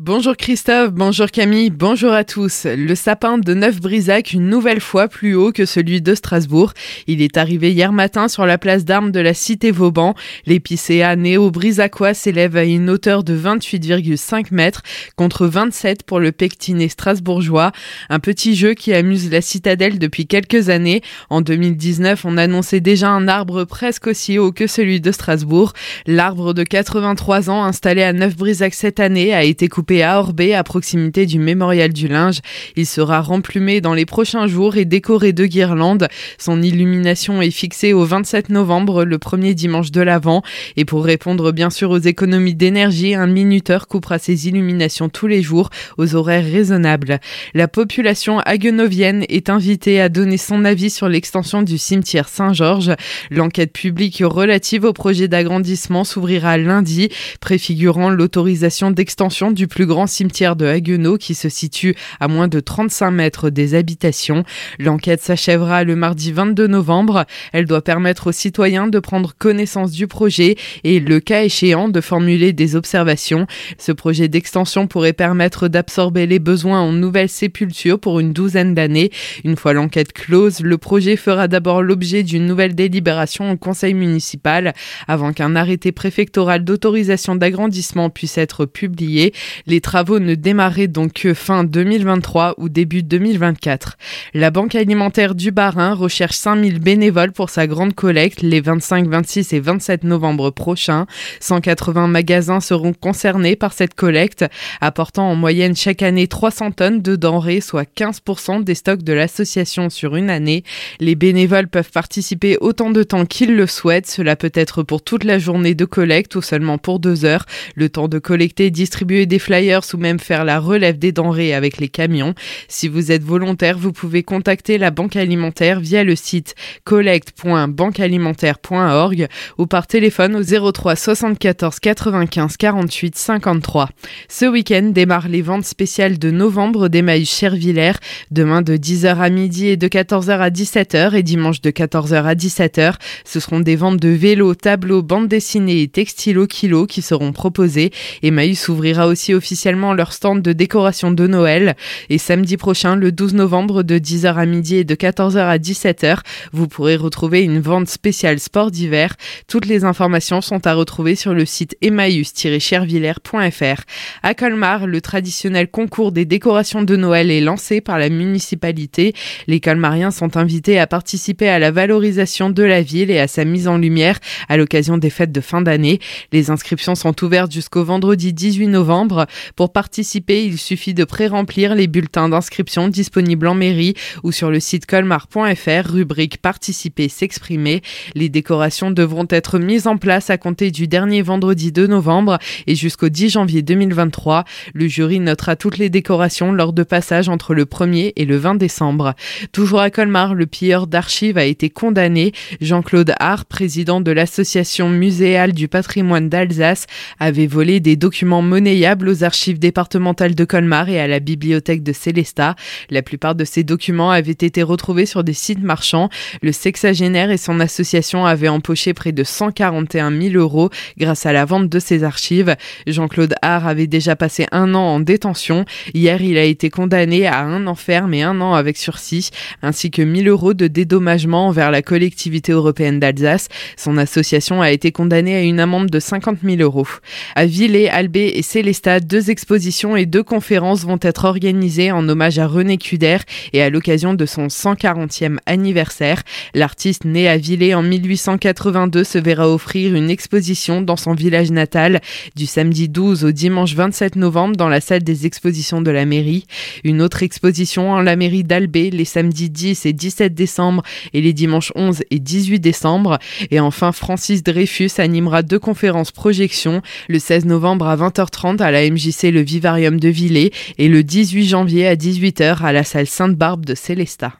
Bonjour Christophe, bonjour Camille, bonjour à tous. Le sapin de Neuf-Brisac une nouvelle fois plus haut que celui de Strasbourg. Il est arrivé hier matin sur la place d'armes de la cité Vauban. L'épicéa néo-brisacois s'élève à une hauteur de 28,5 mètres contre 27 pour le pectiné strasbourgeois. Un petit jeu qui amuse la citadelle depuis quelques années. En 2019, on annonçait déjà un arbre presque aussi haut que celui de Strasbourg. L'arbre de 83 ans installé à Neuf-Brisac cette année a été coupé à Orbé, à proximité du mémorial du linge. Il sera remplumé dans les prochains jours et décoré de guirlandes. Son illumination est fixée au 27 novembre, le premier dimanche de l'Avent. Et pour répondre bien sûr aux économies d'énergie, un minuteur coupera ses illuminations tous les jours aux horaires raisonnables. La population haguenovienne est invitée à donner son avis sur l'extension du cimetière Saint-Georges. L'enquête publique relative au projet d'agrandissement s'ouvrira lundi, préfigurant l'autorisation d'extension du plus grand cimetière de Haguenau qui se situe à moins de 35 mètres des habitations. L'enquête s'achèvera le mardi 22 novembre. Elle doit permettre aux citoyens de prendre connaissance du projet et, le cas échéant, de formuler des observations. Ce projet d'extension pourrait permettre d'absorber les besoins en nouvelles sépultures pour une douzaine d'années. Une fois l'enquête close, le projet fera d'abord l'objet d'une nouvelle délibération au conseil municipal avant qu'un arrêté préfectoral d'autorisation d'agrandissement puisse être publié. Les travaux ne démarraient donc que fin 2023 ou début 2024. La Banque alimentaire du Barin recherche 5000 bénévoles pour sa grande collecte les 25, 26 et 27 novembre prochains. 180 magasins seront concernés par cette collecte, apportant en moyenne chaque année 300 tonnes de denrées, soit 15% des stocks de l'association sur une année. Les bénévoles peuvent participer autant de temps qu'ils le souhaitent. Cela peut être pour toute la journée de collecte ou seulement pour deux heures. Le temps de collecter et distribuer des flyers ou même faire la relève des denrées avec les camions. Si vous êtes volontaire, vous pouvez contacter la Banque alimentaire via le site collect.banquealimentaire.org ou par téléphone au 03 74 95 48 53. Ce week-end démarrent les ventes spéciales de novembre d'Emmaüs Chervillers, demain de 10h à midi et de 14h à 17h et dimanche de 14h à 17h. Ce seront des ventes de vélos, tableaux, bandes dessinées et textiles au kilo qui seront proposées. Emmaüs ouvrira aussi officiellement officiellement leur stand de décoration de Noël. Et samedi prochain, le 12 novembre, de 10h à midi et de 14h à 17h, vous pourrez retrouver une vente spéciale sport d'hiver. Toutes les informations sont à retrouver sur le site emmaüs-chervillers.fr. À Colmar, le traditionnel concours des décorations de Noël est lancé par la municipalité. Les colmariens sont invités à participer à la valorisation de la ville et à sa mise en lumière à l'occasion des fêtes de fin d'année. Les inscriptions sont ouvertes jusqu'au vendredi 18 novembre. Pour participer, il suffit de pré-remplir les bulletins d'inscription disponibles en mairie ou sur le site colmar.fr, rubrique Participer, s'exprimer. Les décorations devront être mises en place à compter du dernier vendredi 2 novembre et jusqu'au 10 janvier 2023. Le jury notera toutes les décorations lors de passage entre le 1er et le 20 décembre. Toujours à Colmar, le pilleur d'archives a été condamné. Jean-Claude Hart, président de l'association muséale du patrimoine d'Alsace, avait volé des documents monnayables aux archives départementales de Colmar et à la bibliothèque de Célestat. La plupart de ces documents avaient été retrouvés sur des sites marchands. Le sexagénaire et son association avaient empoché près de 141 000 euros grâce à la vente de ces archives. Jean-Claude Hart avait déjà passé un an en détention. Hier, il a été condamné à un an ferme et un an avec sursis, ainsi que 1000 euros de dédommagement envers la collectivité européenne d'Alsace. Son association a été condamnée à une amende de 50 000 euros. À Villers, Albé et Célestat, deux expositions et deux conférences vont être organisées en hommage à René Cuder et à l'occasion de son 140e anniversaire. L'artiste né à Villers en 1882 se verra offrir une exposition dans son village natal du samedi 12 au dimanche 27 novembre dans la salle des expositions de la mairie. Une autre exposition en la mairie d'Albé les samedis 10 et 17 décembre et les dimanches 11 et 18 décembre. Et enfin, Francis Dreyfus animera deux conférences projections le 16 novembre à 20h30 à la MJ le Vivarium de Villers et le 18 janvier à 18h à la salle Sainte-Barbe de Célestat.